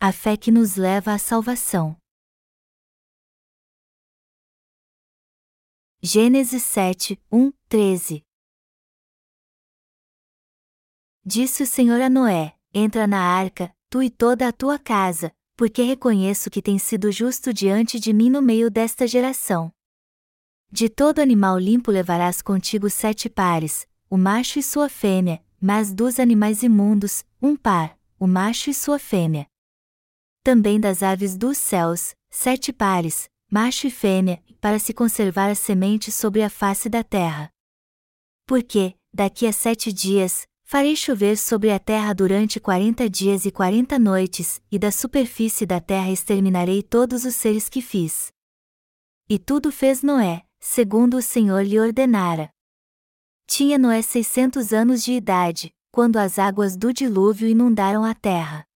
a fé que nos leva à salvação. Gênesis 7, 1, 13 Disse o Senhor a Noé: Entra na arca, tu e toda a tua casa, porque reconheço que tens sido justo diante de mim no meio desta geração. De todo animal limpo levarás contigo sete pares, o macho e sua fêmea, mas dos animais imundos, um par, o macho e sua fêmea. Também das aves dos céus, sete pares, macho e fêmea, para se conservar a semente sobre a face da terra. Porque, daqui a sete dias, farei chover sobre a terra durante quarenta dias e quarenta noites, e da superfície da terra exterminarei todos os seres que fiz. E tudo fez Noé, segundo o Senhor lhe ordenara. Tinha Noé seiscentos anos de idade, quando as águas do dilúvio inundaram a terra.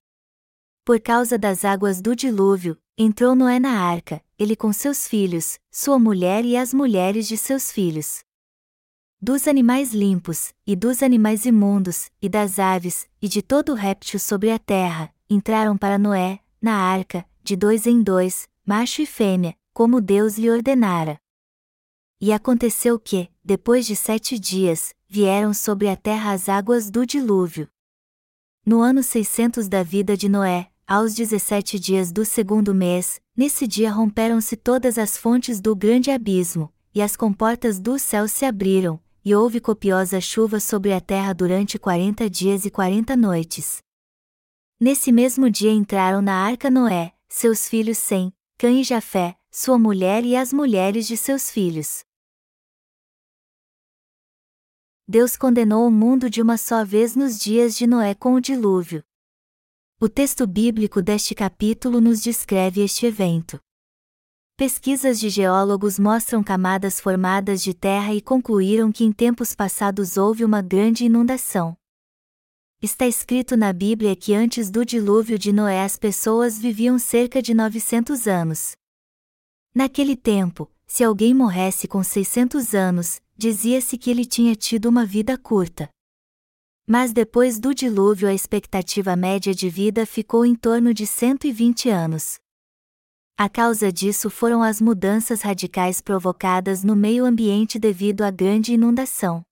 Por causa das águas do dilúvio, entrou Noé na arca, ele com seus filhos, sua mulher e as mulheres de seus filhos. Dos animais limpos, e dos animais imundos, e das aves, e de todo réptil sobre a terra, entraram para Noé, na arca, de dois em dois, macho e fêmea, como Deus lhe ordenara. E aconteceu que, depois de sete dias, vieram sobre a terra as águas do dilúvio. No ano 600 da vida de Noé, aos 17 dias do segundo mês, nesse dia romperam-se todas as fontes do grande abismo, e as comportas do céu se abriram, e houve copiosa chuva sobre a terra durante quarenta dias e quarenta noites. Nesse mesmo dia entraram na arca Noé, seus filhos Sem, Cã e Jafé, sua mulher e as mulheres de seus filhos. Deus condenou o mundo de uma só vez nos dias de Noé com o dilúvio. O texto bíblico deste capítulo nos descreve este evento. Pesquisas de geólogos mostram camadas formadas de terra e concluíram que em tempos passados houve uma grande inundação. Está escrito na Bíblia que antes do dilúvio de Noé as pessoas viviam cerca de 900 anos. Naquele tempo, se alguém morresse com 600 anos, dizia-se que ele tinha tido uma vida curta. Mas depois do dilúvio a expectativa média de vida ficou em torno de 120 anos. A causa disso foram as mudanças radicais provocadas no meio ambiente devido à grande inundação.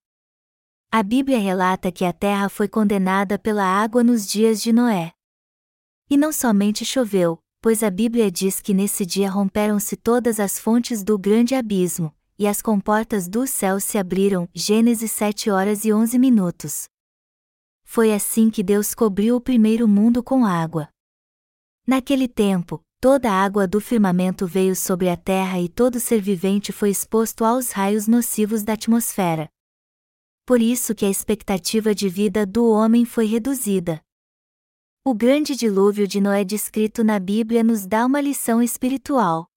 A Bíblia relata que a terra foi condenada pela água nos dias de Noé. E não somente choveu, pois a Bíblia diz que nesse dia romperam-se todas as fontes do grande abismo, e as comportas do céu se abriram. Gênesis 7 horas e 11 minutos. Foi assim que Deus cobriu o primeiro mundo com água. Naquele tempo, toda a água do firmamento veio sobre a terra e todo ser vivente foi exposto aos raios nocivos da atmosfera. Por isso que a expectativa de vida do homem foi reduzida. O grande dilúvio de Noé descrito na Bíblia nos dá uma lição espiritual.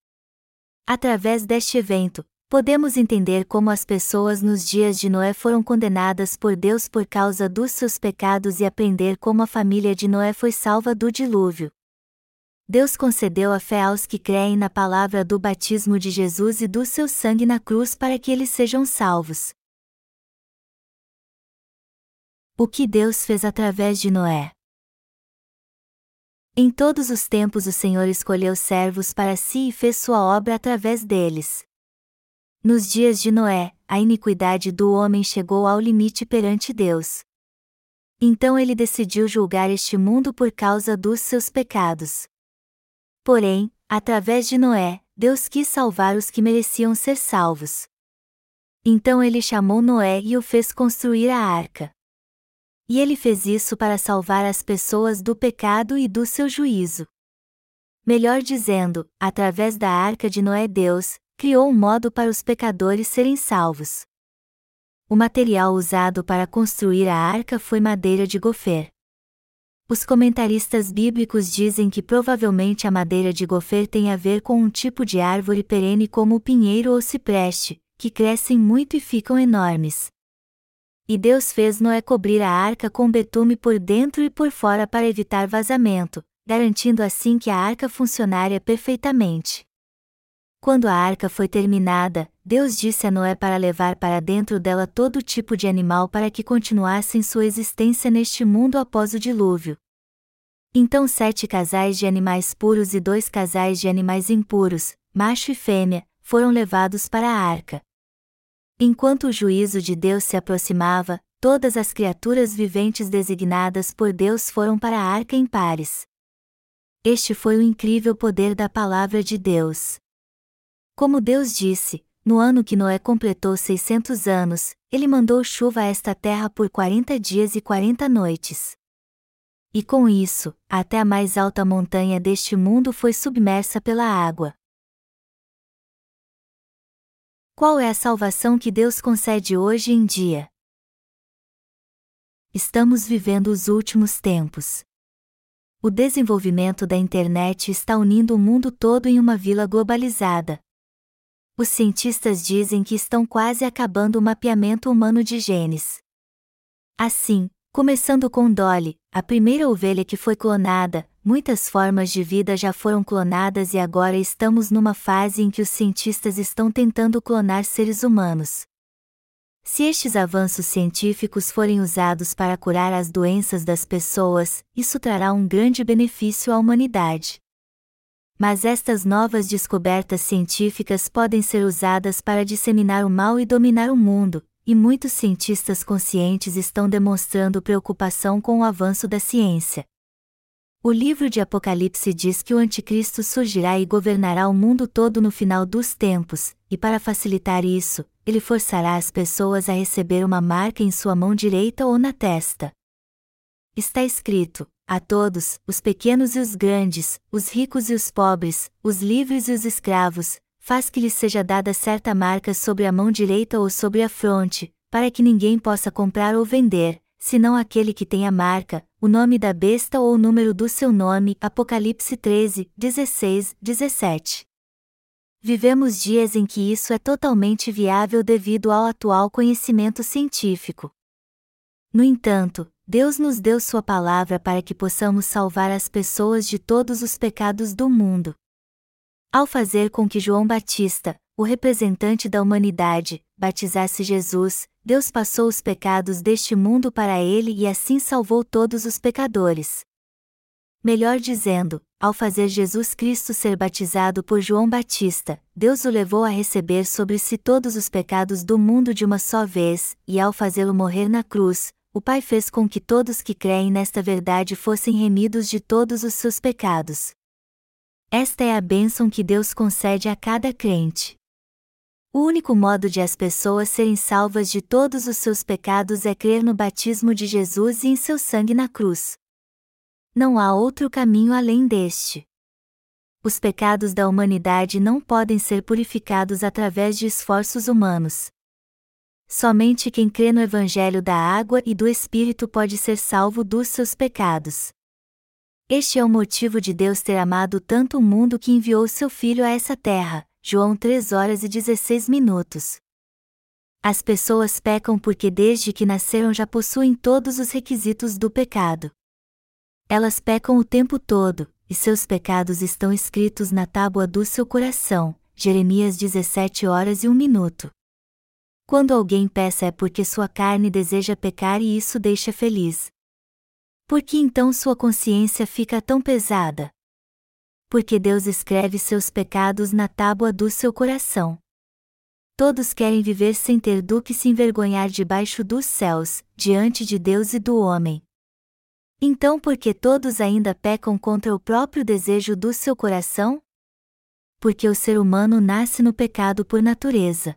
Através deste evento, podemos entender como as pessoas nos dias de Noé foram condenadas por Deus por causa dos seus pecados e aprender como a família de Noé foi salva do dilúvio. Deus concedeu a fé aos que creem na palavra do batismo de Jesus e do seu sangue na cruz para que eles sejam salvos. O que Deus fez através de Noé? Em todos os tempos o Senhor escolheu servos para si e fez sua obra através deles. Nos dias de Noé, a iniquidade do homem chegou ao limite perante Deus. Então ele decidiu julgar este mundo por causa dos seus pecados. Porém, através de Noé, Deus quis salvar os que mereciam ser salvos. Então ele chamou Noé e o fez construir a arca. E ele fez isso para salvar as pessoas do pecado e do seu juízo. Melhor dizendo, através da arca de Noé, Deus criou um modo para os pecadores serem salvos. O material usado para construir a arca foi madeira de gofer. Os comentaristas bíblicos dizem que provavelmente a madeira de gofer tem a ver com um tipo de árvore perene como o pinheiro ou cipreste, que crescem muito e ficam enormes. E Deus fez Noé cobrir a arca com betume por dentro e por fora para evitar vazamento, garantindo assim que a arca funcionaria perfeitamente. Quando a arca foi terminada, Deus disse a Noé para levar para dentro dela todo tipo de animal para que continuassem sua existência neste mundo após o dilúvio. Então sete casais de animais puros e dois casais de animais impuros, macho e fêmea, foram levados para a arca. Enquanto o juízo de Deus se aproximava, todas as criaturas viventes designadas por Deus foram para a arca em pares. Este foi o incrível poder da palavra de Deus. Como Deus disse, no ano que Noé completou 600 anos, ele mandou chuva a esta terra por 40 dias e 40 noites. E com isso, até a mais alta montanha deste mundo foi submersa pela água. Qual é a salvação que Deus concede hoje em dia? Estamos vivendo os últimos tempos. O desenvolvimento da internet está unindo o mundo todo em uma vila globalizada. Os cientistas dizem que estão quase acabando o mapeamento humano de genes. Assim, começando com Dolly, a primeira ovelha que foi clonada, muitas formas de vida já foram clonadas e agora estamos numa fase em que os cientistas estão tentando clonar seres humanos. Se estes avanços científicos forem usados para curar as doenças das pessoas, isso trará um grande benefício à humanidade. Mas estas novas descobertas científicas podem ser usadas para disseminar o mal e dominar o mundo, e muitos cientistas conscientes estão demonstrando preocupação com o avanço da ciência. O livro de Apocalipse diz que o Anticristo surgirá e governará o mundo todo no final dos tempos, e para facilitar isso, ele forçará as pessoas a receber uma marca em sua mão direita ou na testa. Está escrito: a todos, os pequenos e os grandes, os ricos e os pobres, os livres e os escravos, faz que lhes seja dada certa marca sobre a mão direita ou sobre a fronte, para que ninguém possa comprar ou vender, senão aquele que tem a marca, o nome da besta ou o número do seu nome. Apocalipse 13, 16, 17. Vivemos dias em que isso é totalmente viável devido ao atual conhecimento científico. No entanto, Deus nos deu Sua palavra para que possamos salvar as pessoas de todos os pecados do mundo. Ao fazer com que João Batista, o representante da humanidade, batizasse Jesus, Deus passou os pecados deste mundo para ele e assim salvou todos os pecadores. Melhor dizendo, ao fazer Jesus Cristo ser batizado por João Batista, Deus o levou a receber sobre si todos os pecados do mundo de uma só vez, e ao fazê-lo morrer na cruz, o Pai fez com que todos que creem nesta verdade fossem remidos de todos os seus pecados. Esta é a bênção que Deus concede a cada crente. O único modo de as pessoas serem salvas de todos os seus pecados é crer no batismo de Jesus e em seu sangue na cruz. Não há outro caminho além deste. Os pecados da humanidade não podem ser purificados através de esforços humanos. Somente quem crê no Evangelho da água e do Espírito pode ser salvo dos seus pecados. Este é o motivo de Deus ter amado tanto o mundo que enviou seu Filho a essa terra. João 3 horas e 16 minutos. As pessoas pecam porque desde que nasceram já possuem todos os requisitos do pecado. Elas pecam o tempo todo, e seus pecados estão escritos na tábua do seu coração. Jeremias 17 horas e 1 minuto. Quando alguém peça é porque sua carne deseja pecar e isso deixa feliz. Por que então sua consciência fica tão pesada? Porque Deus escreve seus pecados na tábua do seu coração. Todos querem viver sem ter do que se envergonhar debaixo dos céus, diante de Deus e do homem. Então, por que todos ainda pecam contra o próprio desejo do seu coração? Porque o ser humano nasce no pecado por natureza.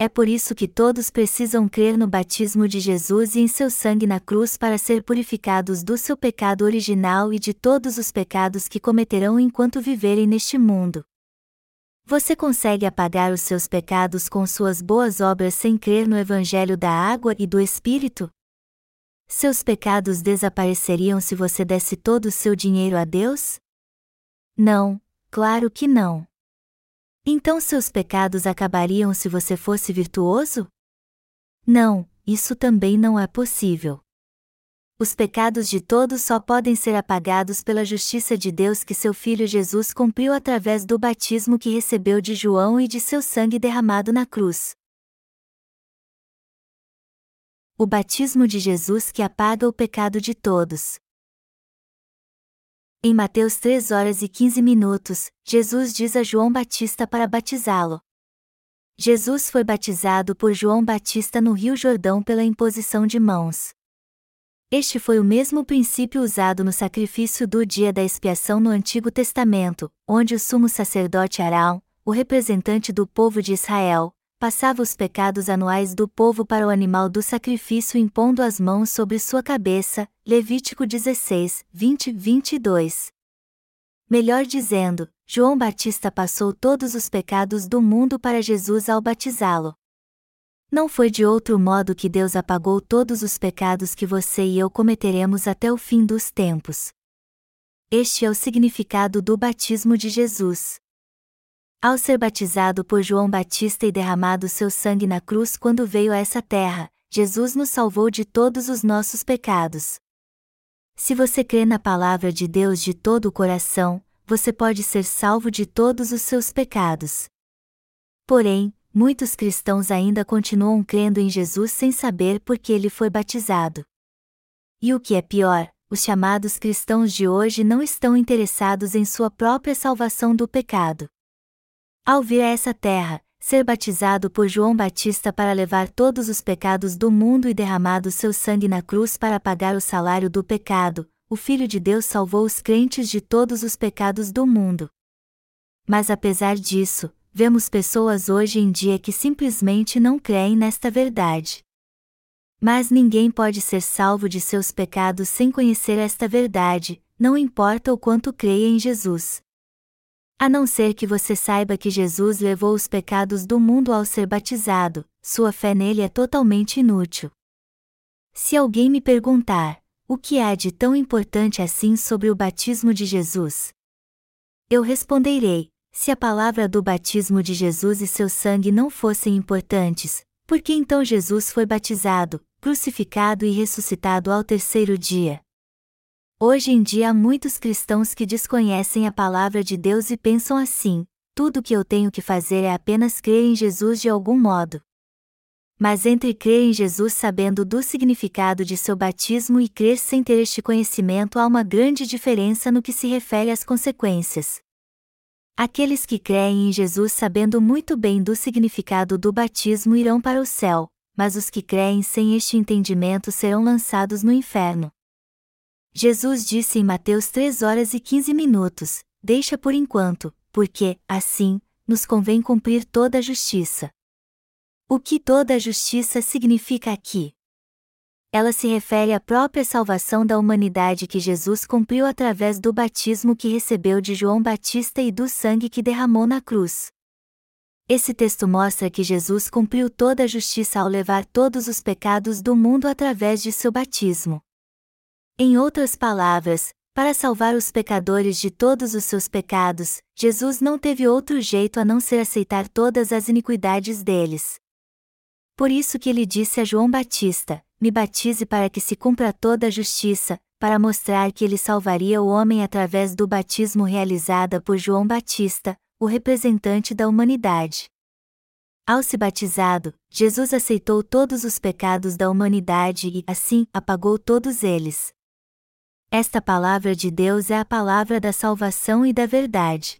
É por isso que todos precisam crer no batismo de Jesus e em seu sangue na cruz para ser purificados do seu pecado original e de todos os pecados que cometerão enquanto viverem neste mundo. Você consegue apagar os seus pecados com suas boas obras sem crer no Evangelho da água e do Espírito? Seus pecados desapareceriam se você desse todo o seu dinheiro a Deus? Não, claro que não. Então seus pecados acabariam se você fosse virtuoso? Não, isso também não é possível. Os pecados de todos só podem ser apagados pela justiça de Deus que seu Filho Jesus cumpriu através do batismo que recebeu de João e de seu sangue derramado na cruz. O batismo de Jesus que apaga o pecado de todos. Em Mateus 3 horas e 15 minutos, Jesus diz a João Batista para batizá-lo. Jesus foi batizado por João Batista no Rio Jordão pela imposição de mãos. Este foi o mesmo princípio usado no sacrifício do dia da expiação no Antigo Testamento, onde o sumo sacerdote Arão, o representante do povo de Israel, passava os pecados anuais do povo para o animal do sacrifício impondo as mãos sobre sua cabeça. Levítico 16, 20, 22. Melhor dizendo, João Batista passou todos os pecados do mundo para Jesus ao batizá-lo. Não foi de outro modo que Deus apagou todos os pecados que você e eu cometeremos até o fim dos tempos. Este é o significado do batismo de Jesus. Ao ser batizado por João Batista e derramado seu sangue na cruz quando veio a essa terra, Jesus nos salvou de todos os nossos pecados. Se você crê na palavra de Deus de todo o coração, você pode ser salvo de todos os seus pecados. Porém, muitos cristãos ainda continuam crendo em Jesus sem saber por que ele foi batizado. E o que é pior, os chamados cristãos de hoje não estão interessados em sua própria salvação do pecado. Ao vir a essa terra, ser batizado por João Batista para levar todos os pecados do mundo e derramado seu sangue na cruz para pagar o salário do pecado, o Filho de Deus salvou os crentes de todos os pecados do mundo. Mas apesar disso, vemos pessoas hoje em dia que simplesmente não creem nesta verdade. Mas ninguém pode ser salvo de seus pecados sem conhecer esta verdade, não importa o quanto creia em Jesus. A não ser que você saiba que Jesus levou os pecados do mundo ao ser batizado, sua fé nele é totalmente inútil. Se alguém me perguntar, o que há de tão importante assim sobre o batismo de Jesus? Eu responderei: se a palavra do batismo de Jesus e seu sangue não fossem importantes, por que então Jesus foi batizado, crucificado e ressuscitado ao terceiro dia? Hoje em dia há muitos cristãos que desconhecem a palavra de Deus e pensam assim: tudo o que eu tenho que fazer é apenas crer em Jesus de algum modo. Mas entre crer em Jesus sabendo do significado de seu batismo e crer sem ter este conhecimento há uma grande diferença no que se refere às consequências. Aqueles que creem em Jesus sabendo muito bem do significado do batismo irão para o céu, mas os que creem sem este entendimento serão lançados no inferno. Jesus disse em Mateus 3 horas e 15 minutos: Deixa por enquanto, porque, assim, nos convém cumprir toda a justiça. O que toda a justiça significa aqui? Ela se refere à própria salvação da humanidade que Jesus cumpriu através do batismo que recebeu de João Batista e do sangue que derramou na cruz. Esse texto mostra que Jesus cumpriu toda a justiça ao levar todos os pecados do mundo através de seu batismo. Em outras palavras, para salvar os pecadores de todos os seus pecados, Jesus não teve outro jeito a não ser aceitar todas as iniquidades deles. Por isso que ele disse a João Batista: Me batize para que se cumpra toda a justiça, para mostrar que ele salvaria o homem através do batismo realizado por João Batista, o representante da humanidade. Ao se batizado, Jesus aceitou todos os pecados da humanidade e, assim, apagou todos eles. Esta palavra de Deus é a palavra da salvação e da verdade.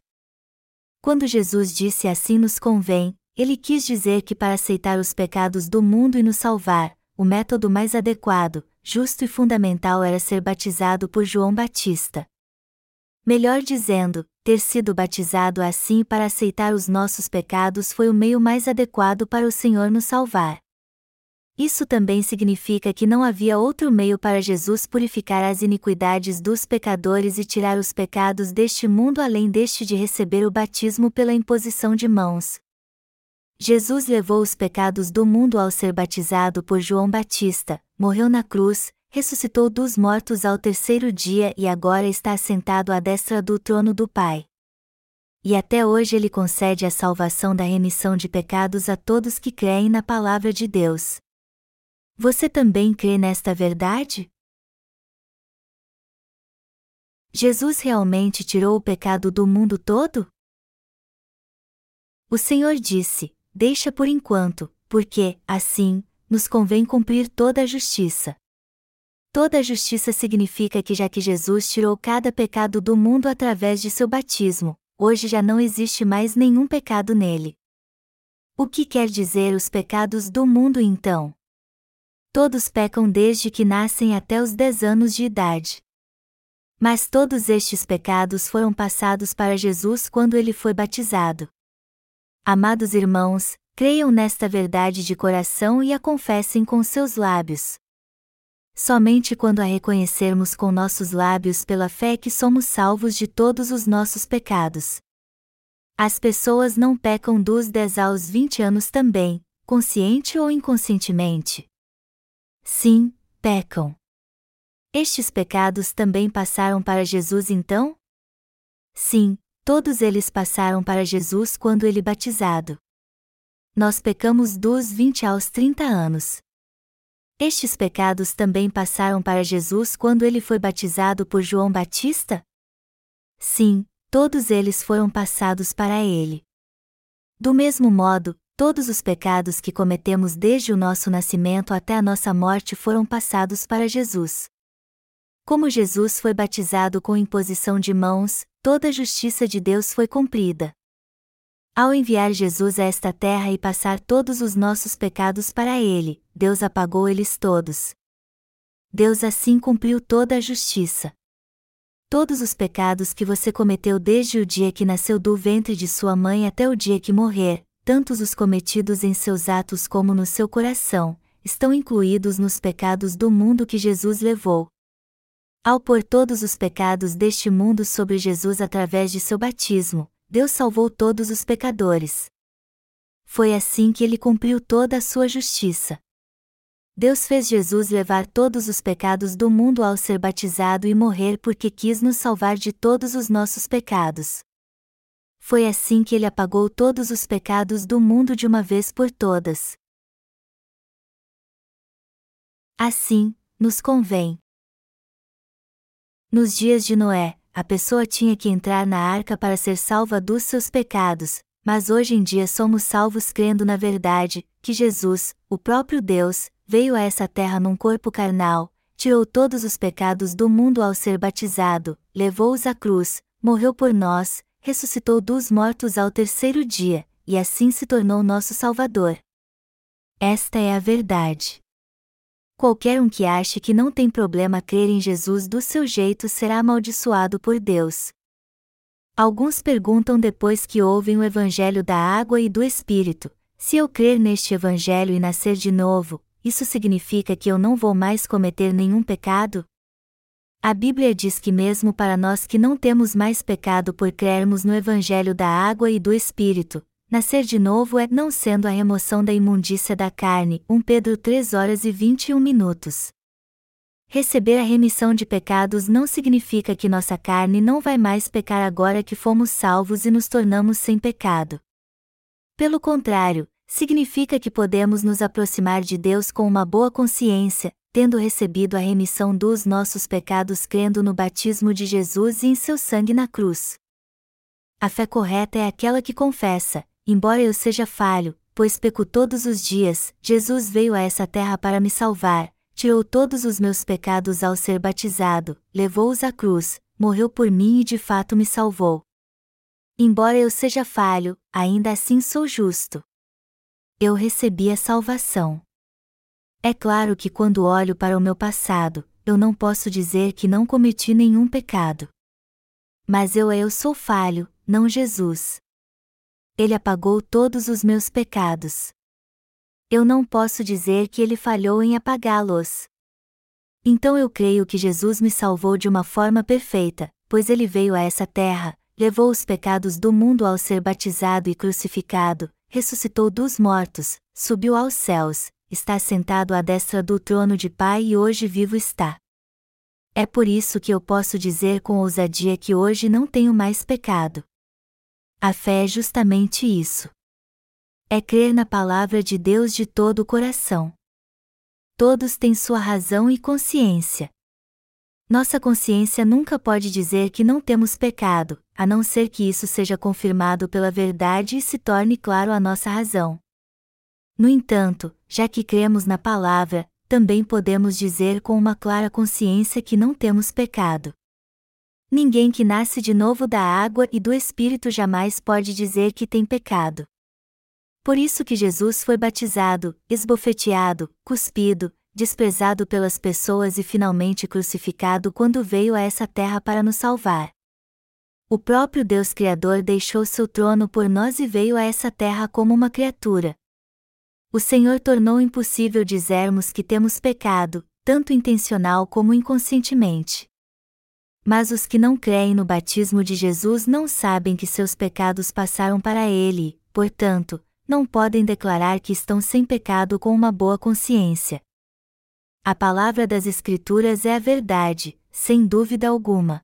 Quando Jesus disse assim nos convém, ele quis dizer que para aceitar os pecados do mundo e nos salvar, o método mais adequado, justo e fundamental era ser batizado por João Batista. Melhor dizendo, ter sido batizado assim para aceitar os nossos pecados foi o meio mais adequado para o Senhor nos salvar. Isso também significa que não havia outro meio para Jesus purificar as iniquidades dos pecadores e tirar os pecados deste mundo além deste de receber o batismo pela imposição de mãos. Jesus levou os pecados do mundo ao ser batizado por João Batista, morreu na cruz, ressuscitou dos mortos ao terceiro dia e agora está assentado à destra do trono do Pai. E até hoje ele concede a salvação da remissão de pecados a todos que creem na palavra de Deus. Você também crê nesta verdade? Jesus realmente tirou o pecado do mundo todo? O Senhor disse: Deixa por enquanto, porque, assim, nos convém cumprir toda a justiça. Toda a justiça significa que já que Jesus tirou cada pecado do mundo através de seu batismo, hoje já não existe mais nenhum pecado nele. O que quer dizer os pecados do mundo então? Todos pecam desde que nascem até os 10 anos de idade. Mas todos estes pecados foram passados para Jesus quando ele foi batizado. Amados irmãos, creiam nesta verdade de coração e a confessem com seus lábios. Somente quando a reconhecermos com nossos lábios pela fé que somos salvos de todos os nossos pecados. As pessoas não pecam dos 10 aos 20 anos também, consciente ou inconscientemente. Sim, pecam. Estes pecados também passaram para Jesus então? Sim, todos eles passaram para Jesus quando ele batizado. Nós pecamos dos 20 aos 30 anos. Estes pecados também passaram para Jesus quando ele foi batizado por João Batista? Sim, todos eles foram passados para ele. Do mesmo modo, todos os pecados que cometemos desde o nosso nascimento até a nossa morte foram passados para Jesus. Como Jesus foi batizado com imposição de mãos, toda a justiça de Deus foi cumprida. Ao enviar Jesus a esta terra e passar todos os nossos pecados para ele, Deus apagou eles todos. Deus assim cumpriu toda a justiça. Todos os pecados que você cometeu desde o dia que nasceu do ventre de sua mãe até o dia que morrer, tantos os cometidos em seus atos como no seu coração, estão incluídos nos pecados do mundo que Jesus levou. Ao pôr todos os pecados deste mundo sobre Jesus através de seu batismo, Deus salvou todos os pecadores. Foi assim que ele cumpriu toda a sua justiça. Deus fez Jesus levar todos os pecados do mundo ao ser batizado e morrer porque quis nos salvar de todos os nossos pecados. Foi assim que ele apagou todos os pecados do mundo de uma vez por todas. Assim, nos convém. Nos dias de Noé, a pessoa tinha que entrar na arca para ser salva dos seus pecados, mas hoje em dia somos salvos crendo na verdade, que Jesus, o próprio Deus, veio a essa terra num corpo carnal, tirou todos os pecados do mundo ao ser batizado, levou-os à cruz, morreu por nós, ressuscitou dos mortos ao terceiro dia, e assim se tornou nosso Salvador. Esta é a verdade. Qualquer um que ache que não tem problema crer em Jesus do seu jeito será amaldiçoado por Deus. Alguns perguntam depois que ouvem o Evangelho da água e do Espírito: se eu crer neste Evangelho e nascer de novo, isso significa que eu não vou mais cometer nenhum pecado? A Bíblia diz que, mesmo para nós que não temos mais pecado por crermos no Evangelho da água e do Espírito, Nascer de novo é não sendo a remoção da imundícia da carne. 1 Pedro 3 horas e 21 minutos. Receber a remissão de pecados não significa que nossa carne não vai mais pecar agora que fomos salvos e nos tornamos sem pecado. Pelo contrário, significa que podemos nos aproximar de Deus com uma boa consciência, tendo recebido a remissão dos nossos pecados crendo no batismo de Jesus e em seu sangue na cruz. A fé correta é aquela que confessa: embora eu seja falho, pois peco todos os dias, Jesus veio a essa terra para me salvar, tirou todos os meus pecados ao ser batizado, levou-os à cruz, morreu por mim e de fato me salvou. Embora eu seja falho, ainda assim sou justo. Eu recebi a salvação. É claro que quando olho para o meu passado, eu não posso dizer que não cometi nenhum pecado. Mas eu eu sou falho, não Jesus ele apagou todos os meus pecados. Eu não posso dizer que ele falhou em apagá-los. Então eu creio que Jesus me salvou de uma forma perfeita, pois ele veio a essa terra, levou os pecados do mundo ao ser batizado e crucificado, ressuscitou dos mortos, subiu aos céus, está sentado à destra do trono de Pai e hoje vivo está. É por isso que eu posso dizer com ousadia que hoje não tenho mais pecado. A fé é justamente isso. É crer na palavra de Deus de todo o coração. Todos têm sua razão e consciência. Nossa consciência nunca pode dizer que não temos pecado, a não ser que isso seja confirmado pela verdade e se torne claro a nossa razão. No entanto, já que cremos na palavra, também podemos dizer com uma clara consciência que não temos pecado. Ninguém que nasce de novo da água e do Espírito jamais pode dizer que tem pecado. Por isso que Jesus foi batizado, esbofeteado, cuspido, desprezado pelas pessoas e finalmente crucificado quando veio a essa terra para nos salvar. O próprio Deus Criador deixou seu trono por nós e veio a essa terra como uma criatura. O Senhor tornou impossível dizermos que temos pecado, tanto intencional como inconscientemente. Mas os que não creem no batismo de Jesus não sabem que seus pecados passaram para ele, portanto, não podem declarar que estão sem pecado com uma boa consciência. A palavra das Escrituras é a verdade, sem dúvida alguma.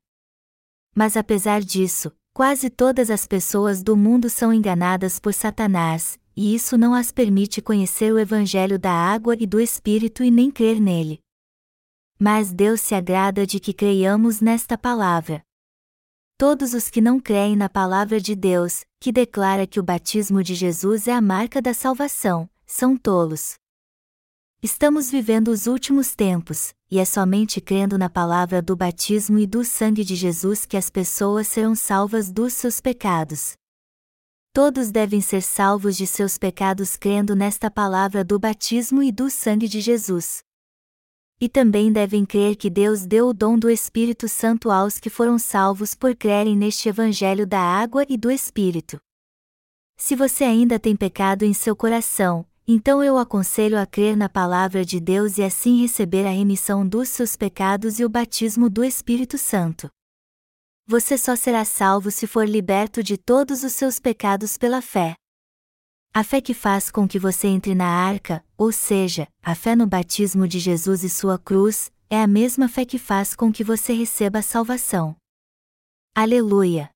Mas apesar disso, quase todas as pessoas do mundo são enganadas por Satanás, e isso não as permite conhecer o Evangelho da água e do Espírito e nem crer nele. Mas Deus se agrada de que creiamos nesta palavra. Todos os que não creem na palavra de Deus, que declara que o batismo de Jesus é a marca da salvação, são tolos. Estamos vivendo os últimos tempos, e é somente crendo na palavra do batismo e do sangue de Jesus que as pessoas serão salvas dos seus pecados. Todos devem ser salvos de seus pecados crendo nesta palavra do batismo e do sangue de Jesus. E também devem crer que Deus deu o dom do Espírito Santo aos que foram salvos por crerem neste Evangelho da água e do Espírito. Se você ainda tem pecado em seu coração, então eu aconselho a crer na palavra de Deus e assim receber a remissão dos seus pecados e o batismo do Espírito Santo. Você só será salvo se for liberto de todos os seus pecados pela fé. A fé que faz com que você entre na arca, ou seja, a fé no batismo de Jesus e sua cruz, é a mesma fé que faz com que você receba a salvação. Aleluia!